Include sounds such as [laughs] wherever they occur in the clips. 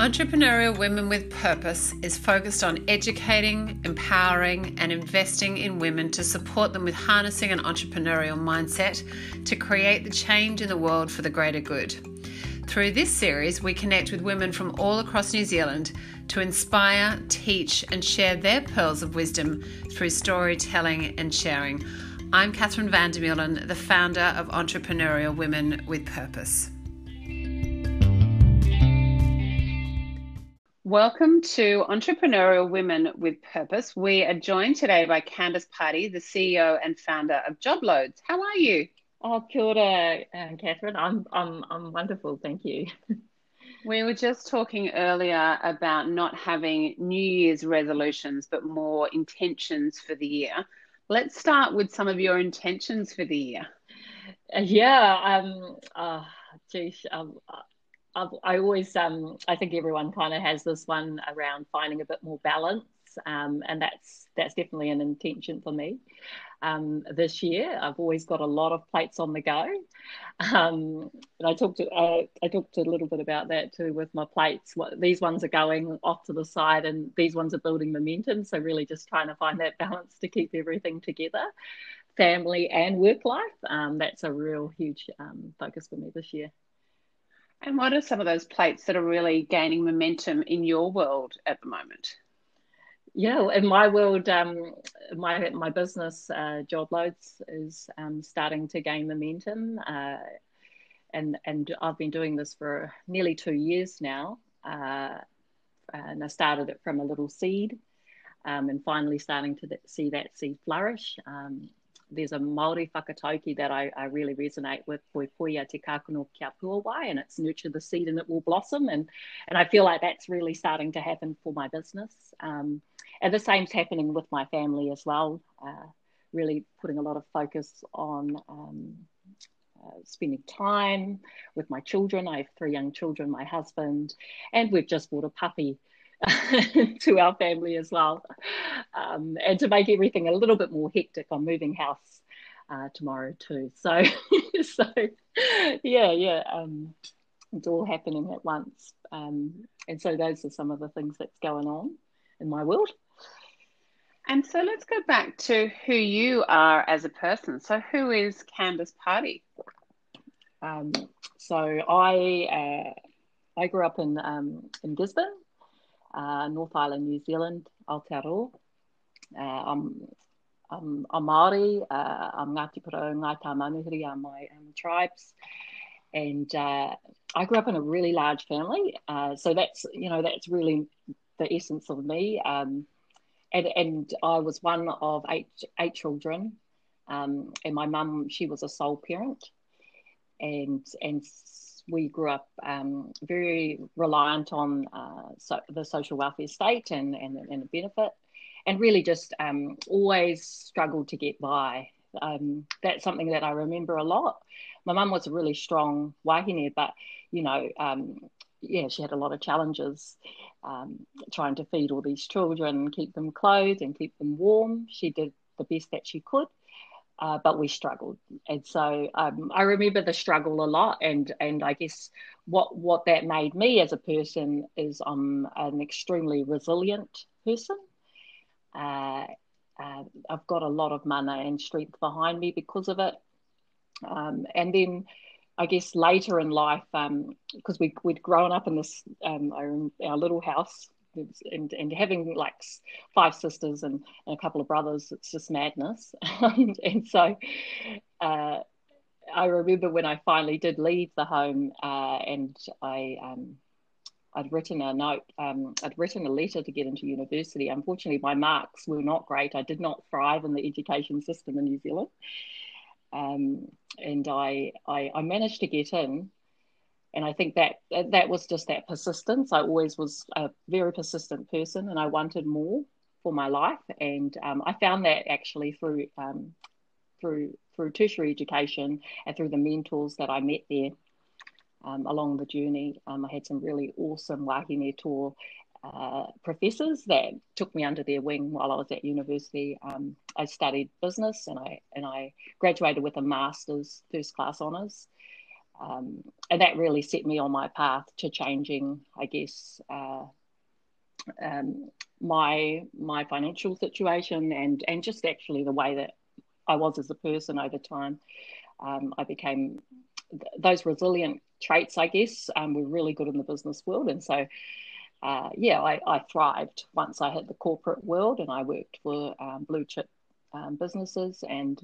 Entrepreneurial Women with Purpose is focused on educating, empowering, and investing in women to support them with harnessing an entrepreneurial mindset to create the change in the world for the greater good. Through this series, we connect with women from all across New Zealand to inspire, teach, and share their pearls of wisdom through storytelling and sharing. I'm Catherine Vandermeulen, the founder of Entrepreneurial Women with Purpose. Welcome to Entrepreneurial Women with Purpose. We are joined today by Candice Pardy, the CEO and founder of JobLoads. How are you? Oh, kia ora, uh, Catherine. I'm, I'm, I'm wonderful. Thank you. [laughs] We were just talking earlier about not having New Year's resolutions, but more intentions for the year. Let's start with some of your intentions for the year. Uh, yeah, um, uh, geez, um, I've, i always um, I think everyone kind of has this one around finding a bit more balance, um, and that's that's definitely an intention for me. Um, this year, I've always got a lot of plates on the go, um, and I talked to I talked a little bit about that too with my plates. What these ones are going off to the side, and these ones are building momentum. So really, just trying to find that [laughs] balance to keep everything together family and work life. Um, that's a real huge um, focus for me this year. And what are some of those plates that are really gaining momentum in your world at the moment? Yeah, in my world, um, my my business, uh, Job Loads, is um, starting to gain momentum, uh, and and I've been doing this for nearly two years now, uh, and I started it from a little seed, um, and finally starting to see that seed flourish. Um, there's a Maori whakatauki that I, I really resonate with, Poi Te Kākano Kia Puawai, and it's nurture the seed and it will blossom. And, and I feel like that's really starting to happen for my business. Um, and the same's happening with my family as well, uh, really putting a lot of focus on um, uh, spending time with my children. I have three young children, my husband, and we've just bought a puppy [laughs] to our family as well. Um, and to make everything a little bit more hectic, I'm moving house uh, tomorrow too. [laughs] So, so yeah, yeah, um, it's all happening at once. Um, and so those are some of the things that's going on in my world. And so let's go back to who you are as a person. So, who is Candice Pardy? Um, so, I uh, I grew up in um, in Gisborne, uh, North Island, New Zealand, Aotearoa. Uh, I'm, I'm, I'm Māori, uh, I'm Ngāti Porou, Ngāi Manuhiri are my um, tribes. And uh, I grew up in a really large family. Uh, so that's, you know, that's really the essence of me. Um, and, and I was one of eight, eight children. Um, and my mum, she was a sole parent. And, and we grew up um, very reliant on uh, so the social welfare state and, and, and benefit, and really just um, always struggled to get by. Um, that's something that I remember a lot. My mum was a really strong wahine, but you know, um, yeah, she had a lot of challenges um, trying to feed all these children, keep them clothed, and keep them warm. She did the best that she could uh, but we struggled, and so um, I remember the struggle a lot. And and I guess what what that made me as a person is I'm an extremely resilient person. Uh, uh, I've got a lot of mana and strength behind me because of it. Um, and then I guess later in life, because um, we, we'd grown up in this um, our little house and, and having like five sisters and, and a couple of brothers, it's just madness. [laughs] and so uh, I remember when I finally did leave the home uh, and I, um, I'd written a note, um, I'd written a letter to get into university. Unfortunately, my marks were not great. I did not thrive in the education system in New Zealand. Um, and I, I, I managed to get in, and I think that that was just that persistence. I always was a very persistent person, and I wanted more for my life. And um, I found that actually through um, through through tertiary education and through the mentors that I met there um, along the journey. Um, I had some really awesome wahine toa uh, professors that took me under their wing while I was at university. Um, I studied business and I and I graduated with a master's first class honours um, and that really set me on my path to changing, I guess, uh, um, my my financial situation and and just actually the way that I was as a person over time. Um, I became those resilient traits, I guess, um, were really good in the business world, and so. Uh, yeah, I, I, thrived once I hit the corporate world, and I worked for um, blue chip um, businesses and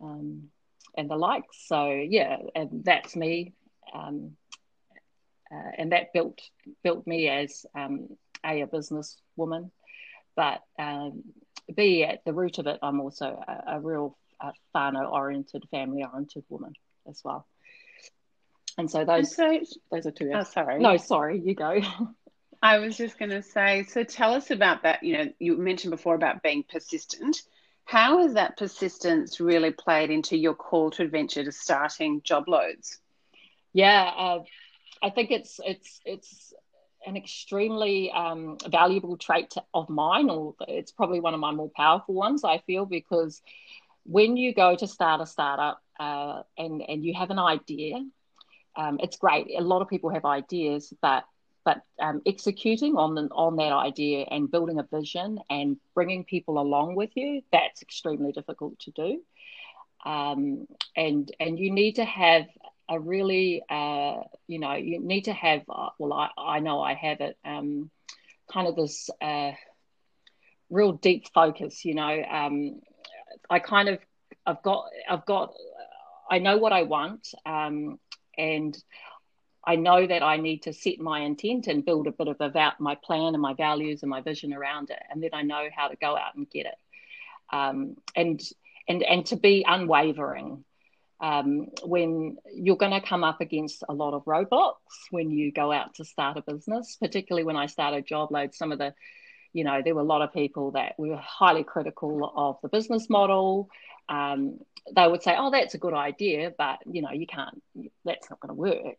um, and the likes. So yeah, and that's me, um, uh, and that built built me as um, a a business woman, but um, b at the root of it, I'm also a, a real uh, whānau oriented, family oriented woman as well. And so those and so, those are two. Oh, sorry. No, sorry. You go. [laughs] I was just going to say. So tell us about that. You know, you mentioned before about being persistent. How has that persistence really played into your call to adventure to starting job loads? Yeah, uh, I think it's it's it's an extremely um, valuable trait to, of mine, or it's probably one of my more powerful ones. I feel because when you go to start a startup uh, and and you have an idea, um, it's great. A lot of people have ideas, but but um, executing on the, on that idea and building a vision and bringing people along with you that's extremely difficult to do. Um, and and you need to have a really uh, you know you need to have uh, well I, I know I have it um, kind of this uh, real deep focus you know um, I kind of I've got I've got I know what I want um, and I know that I need to set my intent and build a bit of about my plan and my values and my vision around it, and then I know how to go out and get it, um, and and and to be unwavering um, when you're going to come up against a lot of roadblocks when you go out to start a business. Particularly when I started Job Load, some of the you know there were a lot of people that were highly critical of the business model. Um, they would say, "Oh, that's a good idea, but you know you can't. That's not going to work."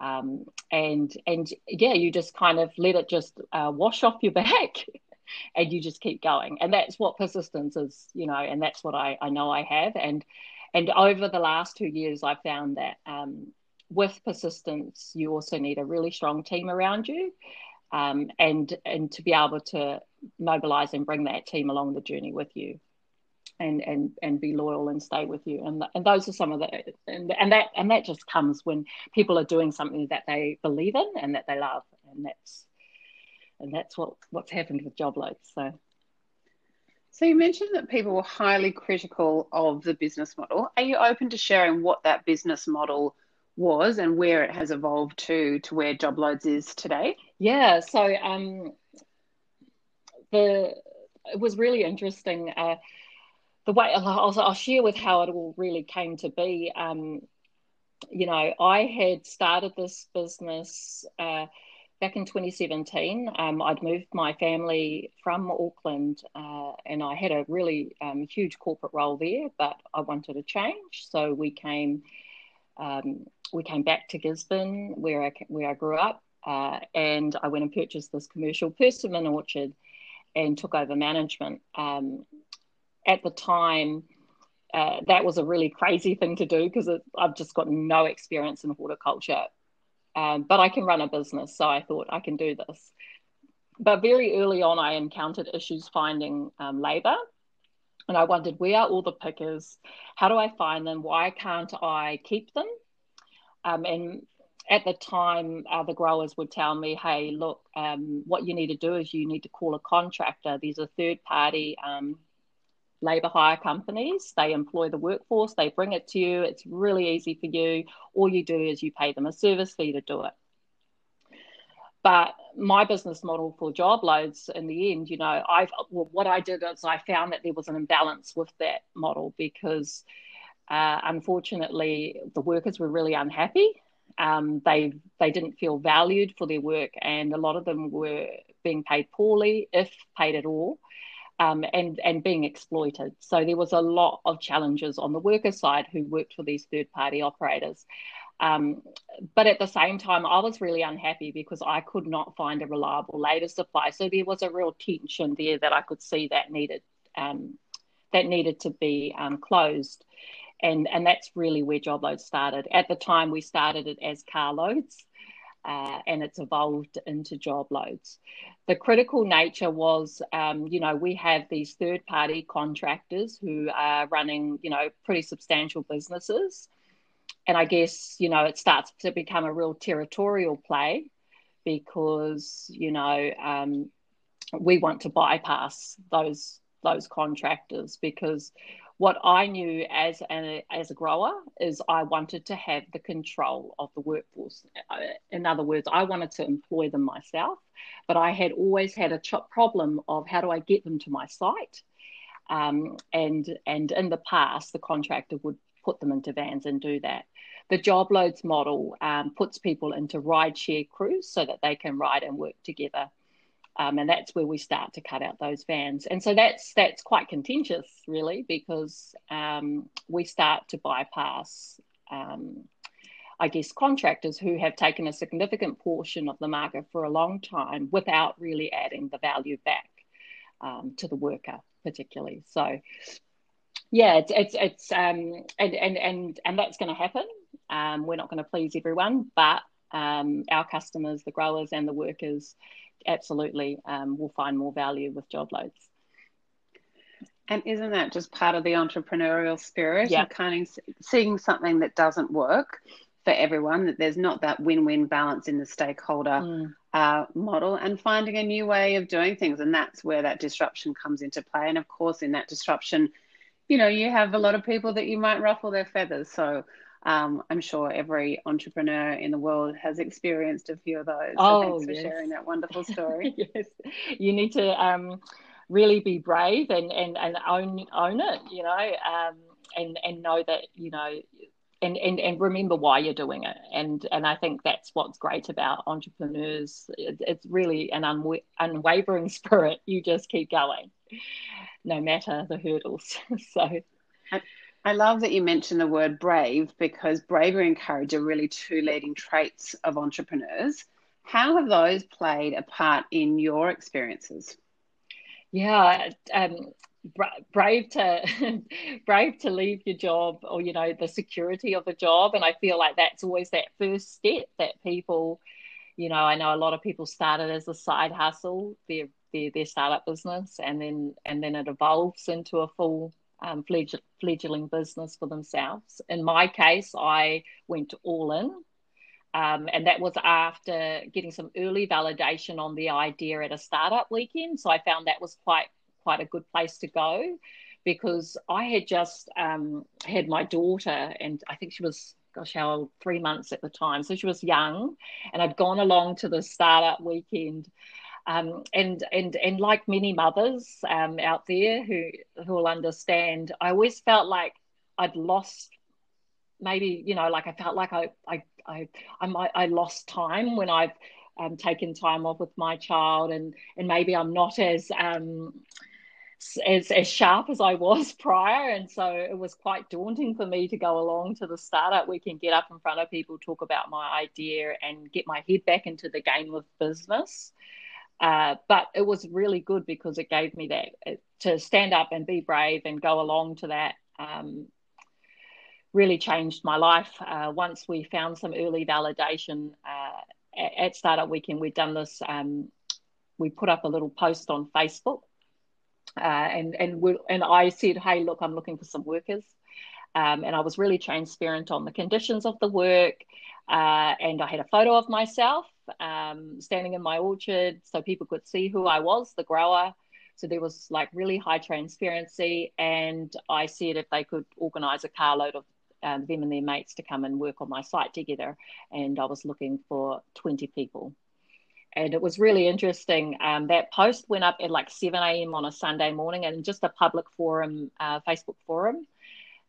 Um, and and yeah, you just kind of let it just uh, wash off your [laughs] back, and you just keep going. And that's what persistence is, you know. And that's what I I know I have. And and over the last two years, I found that um, with persistence, you also need a really strong team around you, um, and and to be able to mobilize and bring that team along the journey with you and and and be loyal and stay with you. And and those are some of the and, and that and that just comes when people are doing something that they believe in and that they love. And that's and that's what what's happened with job loads so. So you mentioned that people were highly critical of the business model. Are you open to sharing what that business model was and where it has evolved to to where job loads is today? Yeah so um the it was really interesting. Uh, the way I'll, I'll, share with how it all really came to be. Um, you know, I had started this business uh, back in 2017. Um, I'd moved my family from Auckland uh, and I had a really um, huge corporate role there, but I wanted a change. So we came. Um, we came back to Gisborne, where I where I grew up, uh, and I went and purchased this commercial persimmon orchard, and took over management. Um, at the time, uh, that was a really crazy thing to do because I've just got no experience in horticulture. Um, but I can run a business, so I thought I can do this. But very early on, I encountered issues finding um, labor. And I wondered, where are all the pickers? How do I find them? Why can't I keep them? Um, and at the time, uh, the growers would tell me, hey, look, um, what you need to do is you need to call a contractor. There's a third party um, labour hire companies. They employ the workforce, they bring it to you. It's really easy for you. All you do is you pay them a service fee to do it. But my business model for job loads in the end, you know, I well, what I did is I found that there was an imbalance with that model because uh, unfortunately the workers were really unhappy. Um, they they didn't feel valued for their work, and a lot of them were being paid poorly, if paid at all um, and and being exploited. So there was a lot of challenges on the worker side who worked for these third party operators. Um, but at the same time, I was really unhappy because I could not find a reliable labour supply. So there was a real tension there that I could see that needed um, that needed to be um, closed. and and that's really where job loads started. At the time, we started it as carloads, uh, and it's evolved into job loads. The critical nature was, um, you know, we have these third party contractors who are running, you know, pretty substantial businesses. And I guess, you know, it starts to become a real territorial play because, you know, um, we want to bypass those those contractors because what I knew as an as a grower is I wanted to have the control of the workforce. In other words, I wanted to employ them myself, but I had always had a problem of how do I get them to my site. Um, and and in the past, the contractor would put them into vans and do that. The job loads model um, puts people into ride share crews so that they can ride and work together um, and that's where we start to cut out those vans. And so that's that's quite contentious, really, because um, we start to bypass, um, I guess, contractors who have taken a significant portion of the market for a long time without really adding the value back um, to the worker, particularly. So, yeah, it's it's it's um, and and and and that's going to happen. Um, we're not going to please everyone, but our customers, the growers, and the workers absolutely um, will find more value with job loads. And isn't that just part of the entrepreneurial spirit yeah. kind of seeing something that doesn't work for everyone, that there's not that win win balance in the stakeholder mm. uh, model, and finding a new way of doing things? And that's where that disruption comes into play. And of course, in that disruption, you know, you have a lot of people that you might ruffle their feathers. So um, I'm sure every entrepreneur in the world has experienced a few of those. Oh, so thanks for yes. sharing that wonderful [laughs] story. yes, you need to um, really be brave and, and, and own own it. You know, um, and and know that you know. And, and, and remember why you're doing it and and I think that's what's great about entrepreneurs it, it's really an unwa- unwavering [laughs] spirit you just keep going no matter the hurdles [laughs] so I love that you mentioned the word brave because bravery and courage are really two leading traits of entrepreneurs. How have those played a part in your experiences? Yeah, um, brave to [laughs] brave to leave your job or you know the security of a job, and I feel like that's always that first step that people, you know, I know a lot of people started as a side hustle, their their, their startup business, and then and then it evolves into a full um, fledgling business for themselves. In my case, I went all in. Um, and that was after getting some early validation on the idea at a startup weekend. So I found that was quite quite a good place to go because I had just um, had my daughter, and I think she was gosh, how old, three months at the time. So she was young, and I'd gone along to the startup weekend um, and and and like many mothers um, out there who who will understand, I always felt like I'd lost maybe you know like I felt like I I I I, I lost time when I've um, taken time off with my child and and maybe I'm not as um, as, as sharp as I was [laughs] prior. And so it was quite daunting for me to go along to the startup Weekend get up in front of people, talk about my idea, and get my head back into the game of business. Uh, but it was really good because it gave me that uh, to stand up and be brave and go along to that. Um, really changed my life. Uh, once we found some early validation uh, at, Startup Weekend, we'd done this. Um, we put up a little post on Facebook, uh, and and we, and I said, "Hey, look, I'm looking for some workers." Um, and I was really transparent on the conditions of the work. Uh, and I had a photo of myself um, standing in my orchard so people could see who I was, the grower. So there was like really high transparency. And I said if they could organize a carload of um, them and their mates to come and work on my site together. And I was looking for 20 people. And it was really interesting. Um, that post went up at like 7 a.m. on a Sunday morning and just a public forum, uh, Facebook forum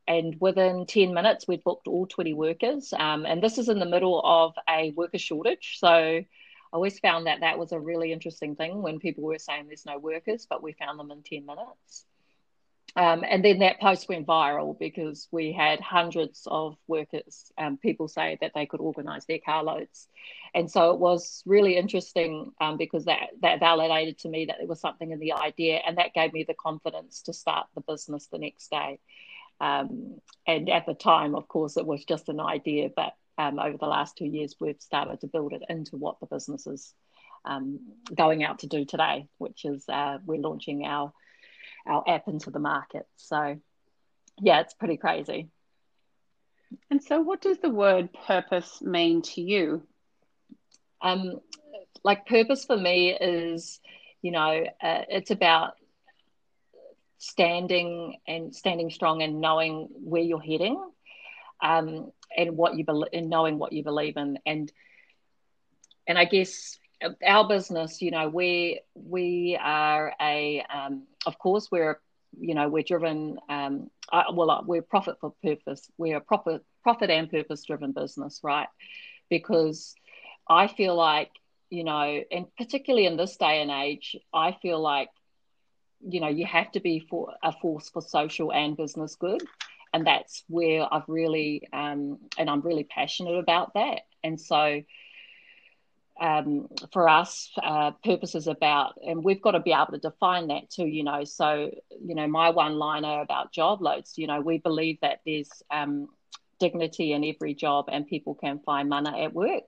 and within 10 minutes we'd booked all 20 workers. Um, and this is in the middle of a worker shortage. So i always found that that was a really interesting thing when people were saying there's no workers but we found them in 10 minutes. Um, and then that post went viral because we had hundreds of workers um, people say that they could organise their carloads. And so it was really interesting um, because that that validated to me that there was something in the idea and that gave me the confidence to start the business the next day Um, and at the time, of course, it was just an idea, but um, over the last two years, we've started to build it into what the business is um, going out to do today, which is uh, we're launching our our app into the market. So, yeah, it's pretty crazy. And so, what does the word purpose mean to you? Um, like purpose for me is, you know, uh, it's about standing and standing strong and knowing where you're heading, um, and what you believe, and knowing what you believe in, and and I guess our business, you know, we we are a, um, of course, we're you know we're driven um, well uh, we're profit for purpose we're a profit profit and purpose driven business right? Because i feel like you know and particularly in this day and age i feel like you know you have to be for a force for social and business good and that's where i've really um, and i'm really passionate about that and so um, for us, uh, purpose is about, and we've got to be able to define that too, you know. So, you know, my one liner about job loads, you know, we believe that there's um, dignity in every job and people can find mana at work.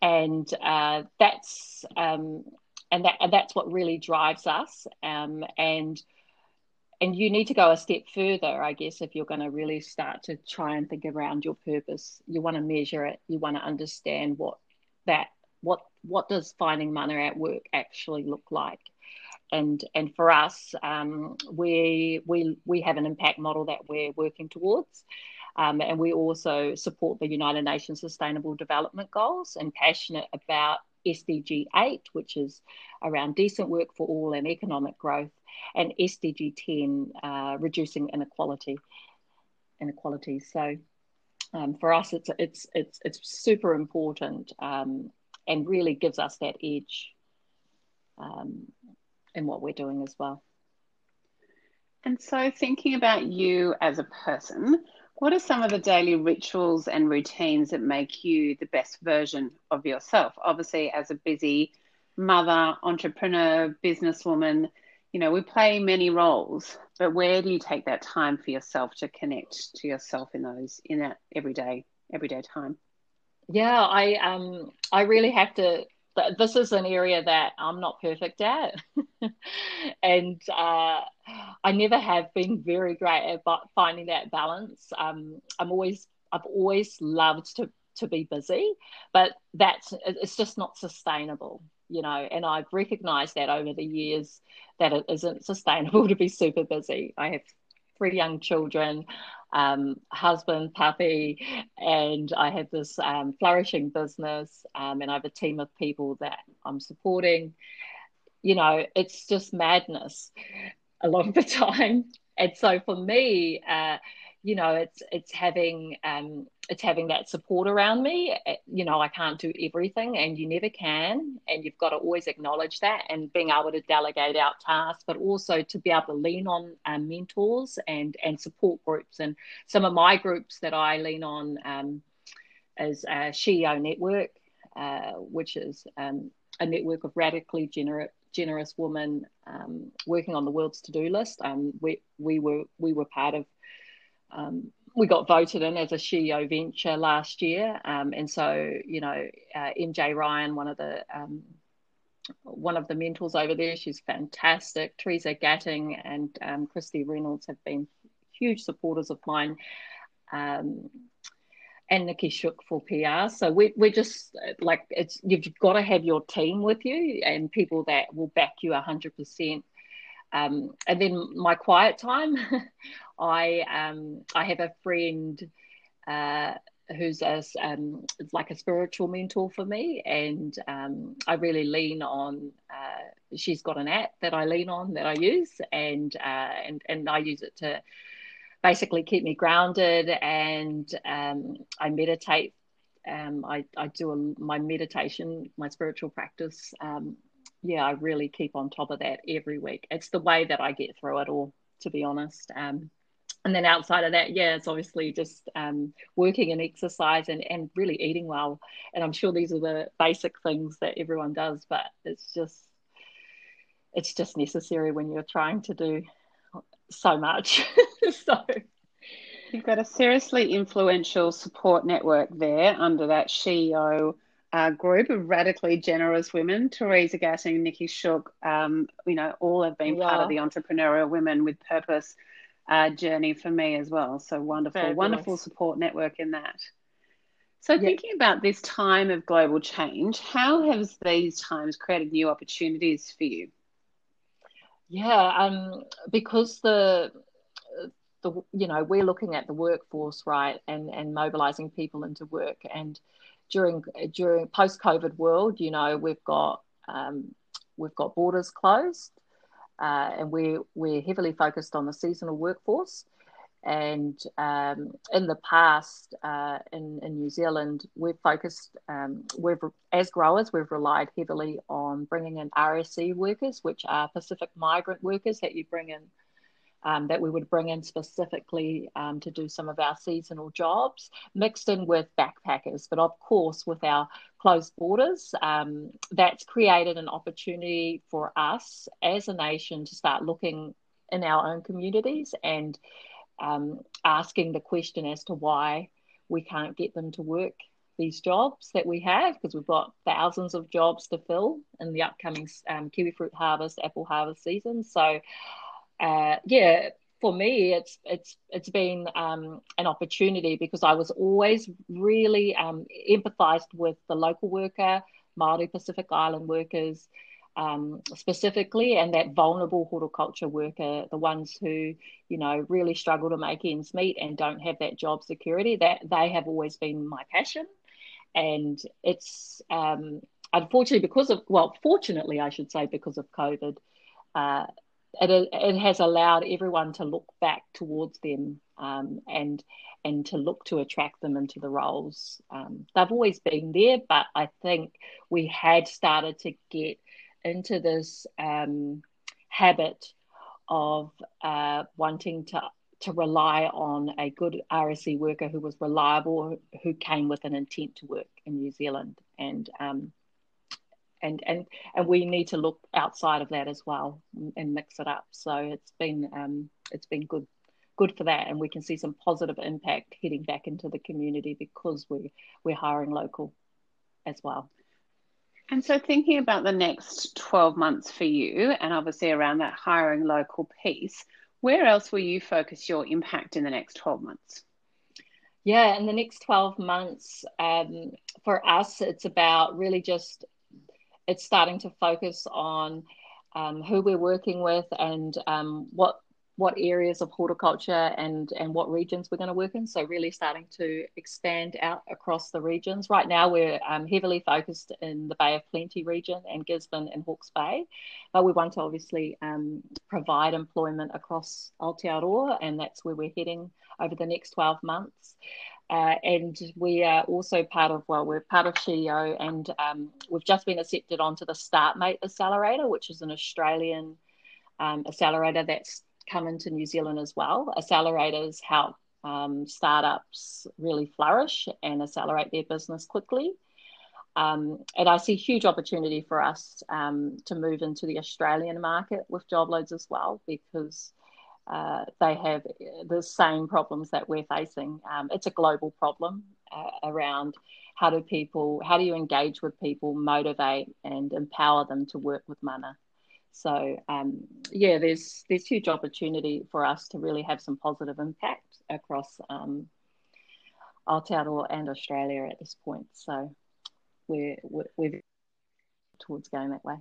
And uh, that's, um, and that, and that's what really drives us. Um, and, and you need to go a step further, I guess, if you're going to really start to try and think around your purpose. You want to measure it. You want to understand what that what what does finding mana at work actually look like and and for us um, we we we have an impact model that we're working towards um, and we also support the United Nations Sustainable Development Goals and passionate about SDG 8, which is around decent work for all and economic growth, and SDG 10, uh, reducing inequality. Inequalities. So um, for us, it's it's it's it's super important um, and really gives us that edge um, in what we're doing as well. And so, thinking about you as a person, what are some of the daily rituals and routines that make you the best version of yourself? Obviously, as a busy mother, entrepreneur, businesswoman, you know, we play many roles, but where do you take that time for yourself to connect to yourself in those in that everyday everyday time? Yeah, I um I really have to this is an area that I'm not perfect at. [laughs] and uh, I never have been very great at finding that balance. Um, I'm always, I've always loved to, to be busy, but that's, it's just not sustainable you know, and I've recognized that over the years that it isn't sustainable [laughs] to be super busy. I have three young children, um, husband, puppy, and I have this um, flourishing business, um, and I have a team of people that I'm supporting. You know, it's just madness a lot of the [laughs] time. And so for me, uh, you know, it's it's having um, it's having that support around me. You know, I can't do everything, and you never can, and you've got to always acknowledge that and being able to delegate out tasks, but also to be able to lean on um, mentors and and support groups. And some of my groups that I lean on um, is uh, SheEO Network, uh, which is um, a network of radically generous generous women um, working on the world's to-do list. Um, we we were we were part of um, we got voted in as a SheEO venture last year, um, and so you know uh, MJ Ryan, one of the um, one of the mentors over there, she's fantastic. Theresa Gattung and um, Christy Reynolds have been huge supporters of mine, um, and Nikki Shook for PR. So we we're just like it's you've got to have your team with you and people that will back you hundred percent. Um, and then my quiet time, [laughs] I um, I have a friend uh, who's a, um, like a spiritual mentor for me, and um, I really lean on. Uh, she's got an app that I lean on that I use, and uh, and and I use it to basically keep me grounded, and um, I meditate. Um, I I do a, my meditation, my spiritual practice. Yeah, I really keep on top of that every week. It's the way that I get through it all, to be honest. Um, and then outside of that, yeah, it's obviously just um, working and exercise and, and really eating well. And I'm sure these are the basic things that everyone does, but it's just it's just necessary when you're trying to do so much. [laughs] so you've got a seriously influential support network there under that SheEO uh, group of radically generous women. Theresa Gattung, Nikki Shook, um, you know, all have been yeah. part of the entrepreneurial women with purpose uh, journey for me as well. So wonderful, Fabulous. wonderful support network in that. So, yeah. thinking about this time of global change, how have these times created new opportunities for you? Yeah, um, because the the you know we're looking at the workforce right and and mobilizing people into work and during during post COVID world, you know, we've got um, we've got borders closed, uh, and we're we're heavily focused on the seasonal workforce. And um, in the past, uh, in, in New Zealand, we've focused, um, we've as growers, we've relied heavily on bringing in RSE workers, which are Pacific migrant workers that you bring in um, that we would bring in specifically um, to do some of our seasonal jobs, mixed in with backpackers. But of course, with our closed borders, um, that's created an opportunity for us as a nation to start looking in our own communities and um, asking the question as to why we can't get them to work these jobs that we have because we've got thousands of jobs to fill in the upcoming um, kiwi fruit harvest, apple harvest season. So uh, yeah, for me, it's it's it's been um, an opportunity because I was always really um, empathized with the local worker, Maori Pacific Island workers. Um, specifically, and that vulnerable horticulture worker, the ones who, you know, really struggle to make ends meet and don't have that job security, that they have always been my passion. And it's um, unfortunately because of, well, fortunately, I should say, because of COVID, uh, it, it has allowed everyone to look back towards them um, and and to look to attract them into the roles. Um, they've always been there, but I think we had started to get into this um, habit of uh, wanting to to rely on a good RSE worker who was reliable, who came with an intent to work in New Zealand, and um, and and and we need to look outside of that as well and mix it up. So it's been um, it's been good good for that, and we can see some positive impact heading back into the community because we we're hiring local as well. And so, thinking about the next 12 months for you, and obviously around that hiring local piece, where else will you focus your impact in the next 12 months? Yeah, in the next 12 months, um, for us, it's about really just it's starting to focus on um, who we're working with and um, what what areas of horticulture and and what regions we're going to work in. So really starting to expand out across the regions. Right now we're um, heavily focused in the Bay of Plenty region and Gisborne and Hawke's Bay, but we want to obviously um, provide employment across Aotearoa, and that's where we're heading over the next 12 months. Uh, and we are also part of, well, we're part of SheEO, and um, we've just been accepted onto the StartMate Accelerator, which is an Australian um, accelerator that's come into New Zealand as well. Accelerators help um, startups really flourish and accelerate their business quickly. Um, and I see huge opportunity for us um, to move into the Australian market with job loads as well, because uh, they have the same problems that we're facing. Um, it's a global problem uh, around how do people, how do you engage with people, motivate and empower them to work with mana. So um, yeah, there's there's huge opportunity for us to really have some positive impact across um, Aotearoa and Australia at this point. So we're we're, we're towards going that way.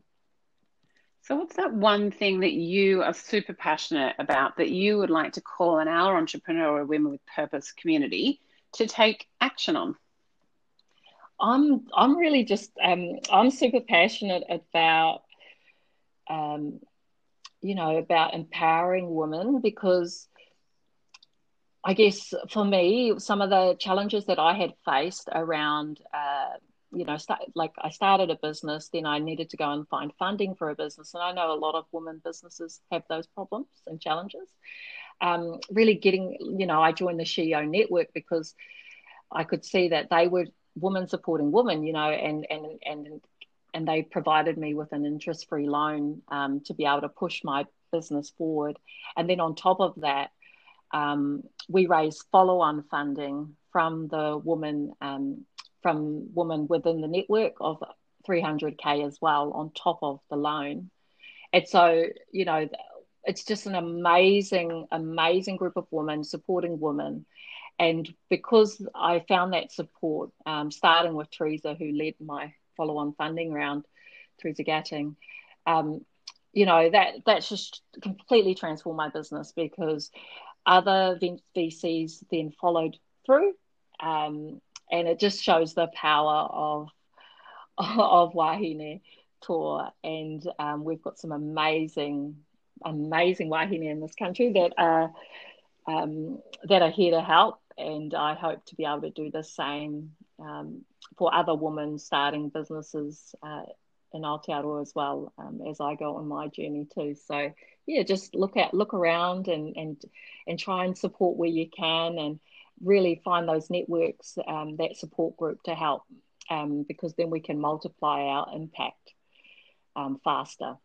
So, what's that one thing that you are super passionate about that you would like to call on our entrepreneurial women with purpose community to take action on? I'm I'm really just um, I'm super passionate about um, you know about empowering women because I guess for me some of the challenges that I had faced around uh, you know, like I started a business, then I needed to go and find funding for a business. And I know a lot of women businesses have those problems and challenges. Um, really getting, you know, I joined the SheEO network because I could see that they were women supporting women, you know, and and and and they provided me with an interest-free loan um, to be able to push my business forward. And then on top of that, um, we raised follow-on funding from the woman um, from women within the network of 300k as well on top of the loan. And so, you know, it's just an amazing, amazing group of women supporting women. And because I found that support, um, starting with Theresa, who led my follow on funding round, Theresa Gattung, um, you know, that that's just completely transformed my business because other VCs then followed through. Um, and it just shows the power of [laughs] of Wahine toa. And um, we've got some amazing, amazing Wahine in this country that are um, that are here to help. And I hope to be able to do the same um, for other women starting businesses uh, in Aotearoa as well um, as I go on my journey too. So yeah, just look at look around and and and try and support where you can and really find those networks um, that support group to help um, because then we can multiply our impact um, faster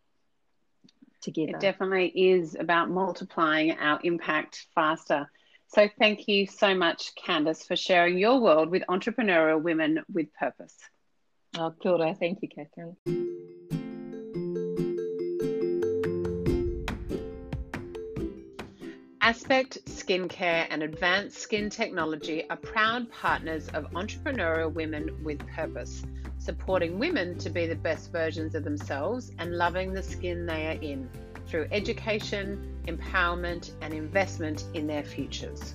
together. It definitely is about multiplying our impact faster. So thank you so much, Candice, for sharing your world with entrepreneurial women with purpose. Oh, kia Thank you, Catherine. Aspect Skincare and Advanced Skin Technology are proud partners of entrepreneurial women with purpose, supporting women to be the best versions of themselves and loving the skin they are in through education, empowerment, and investment in their futures.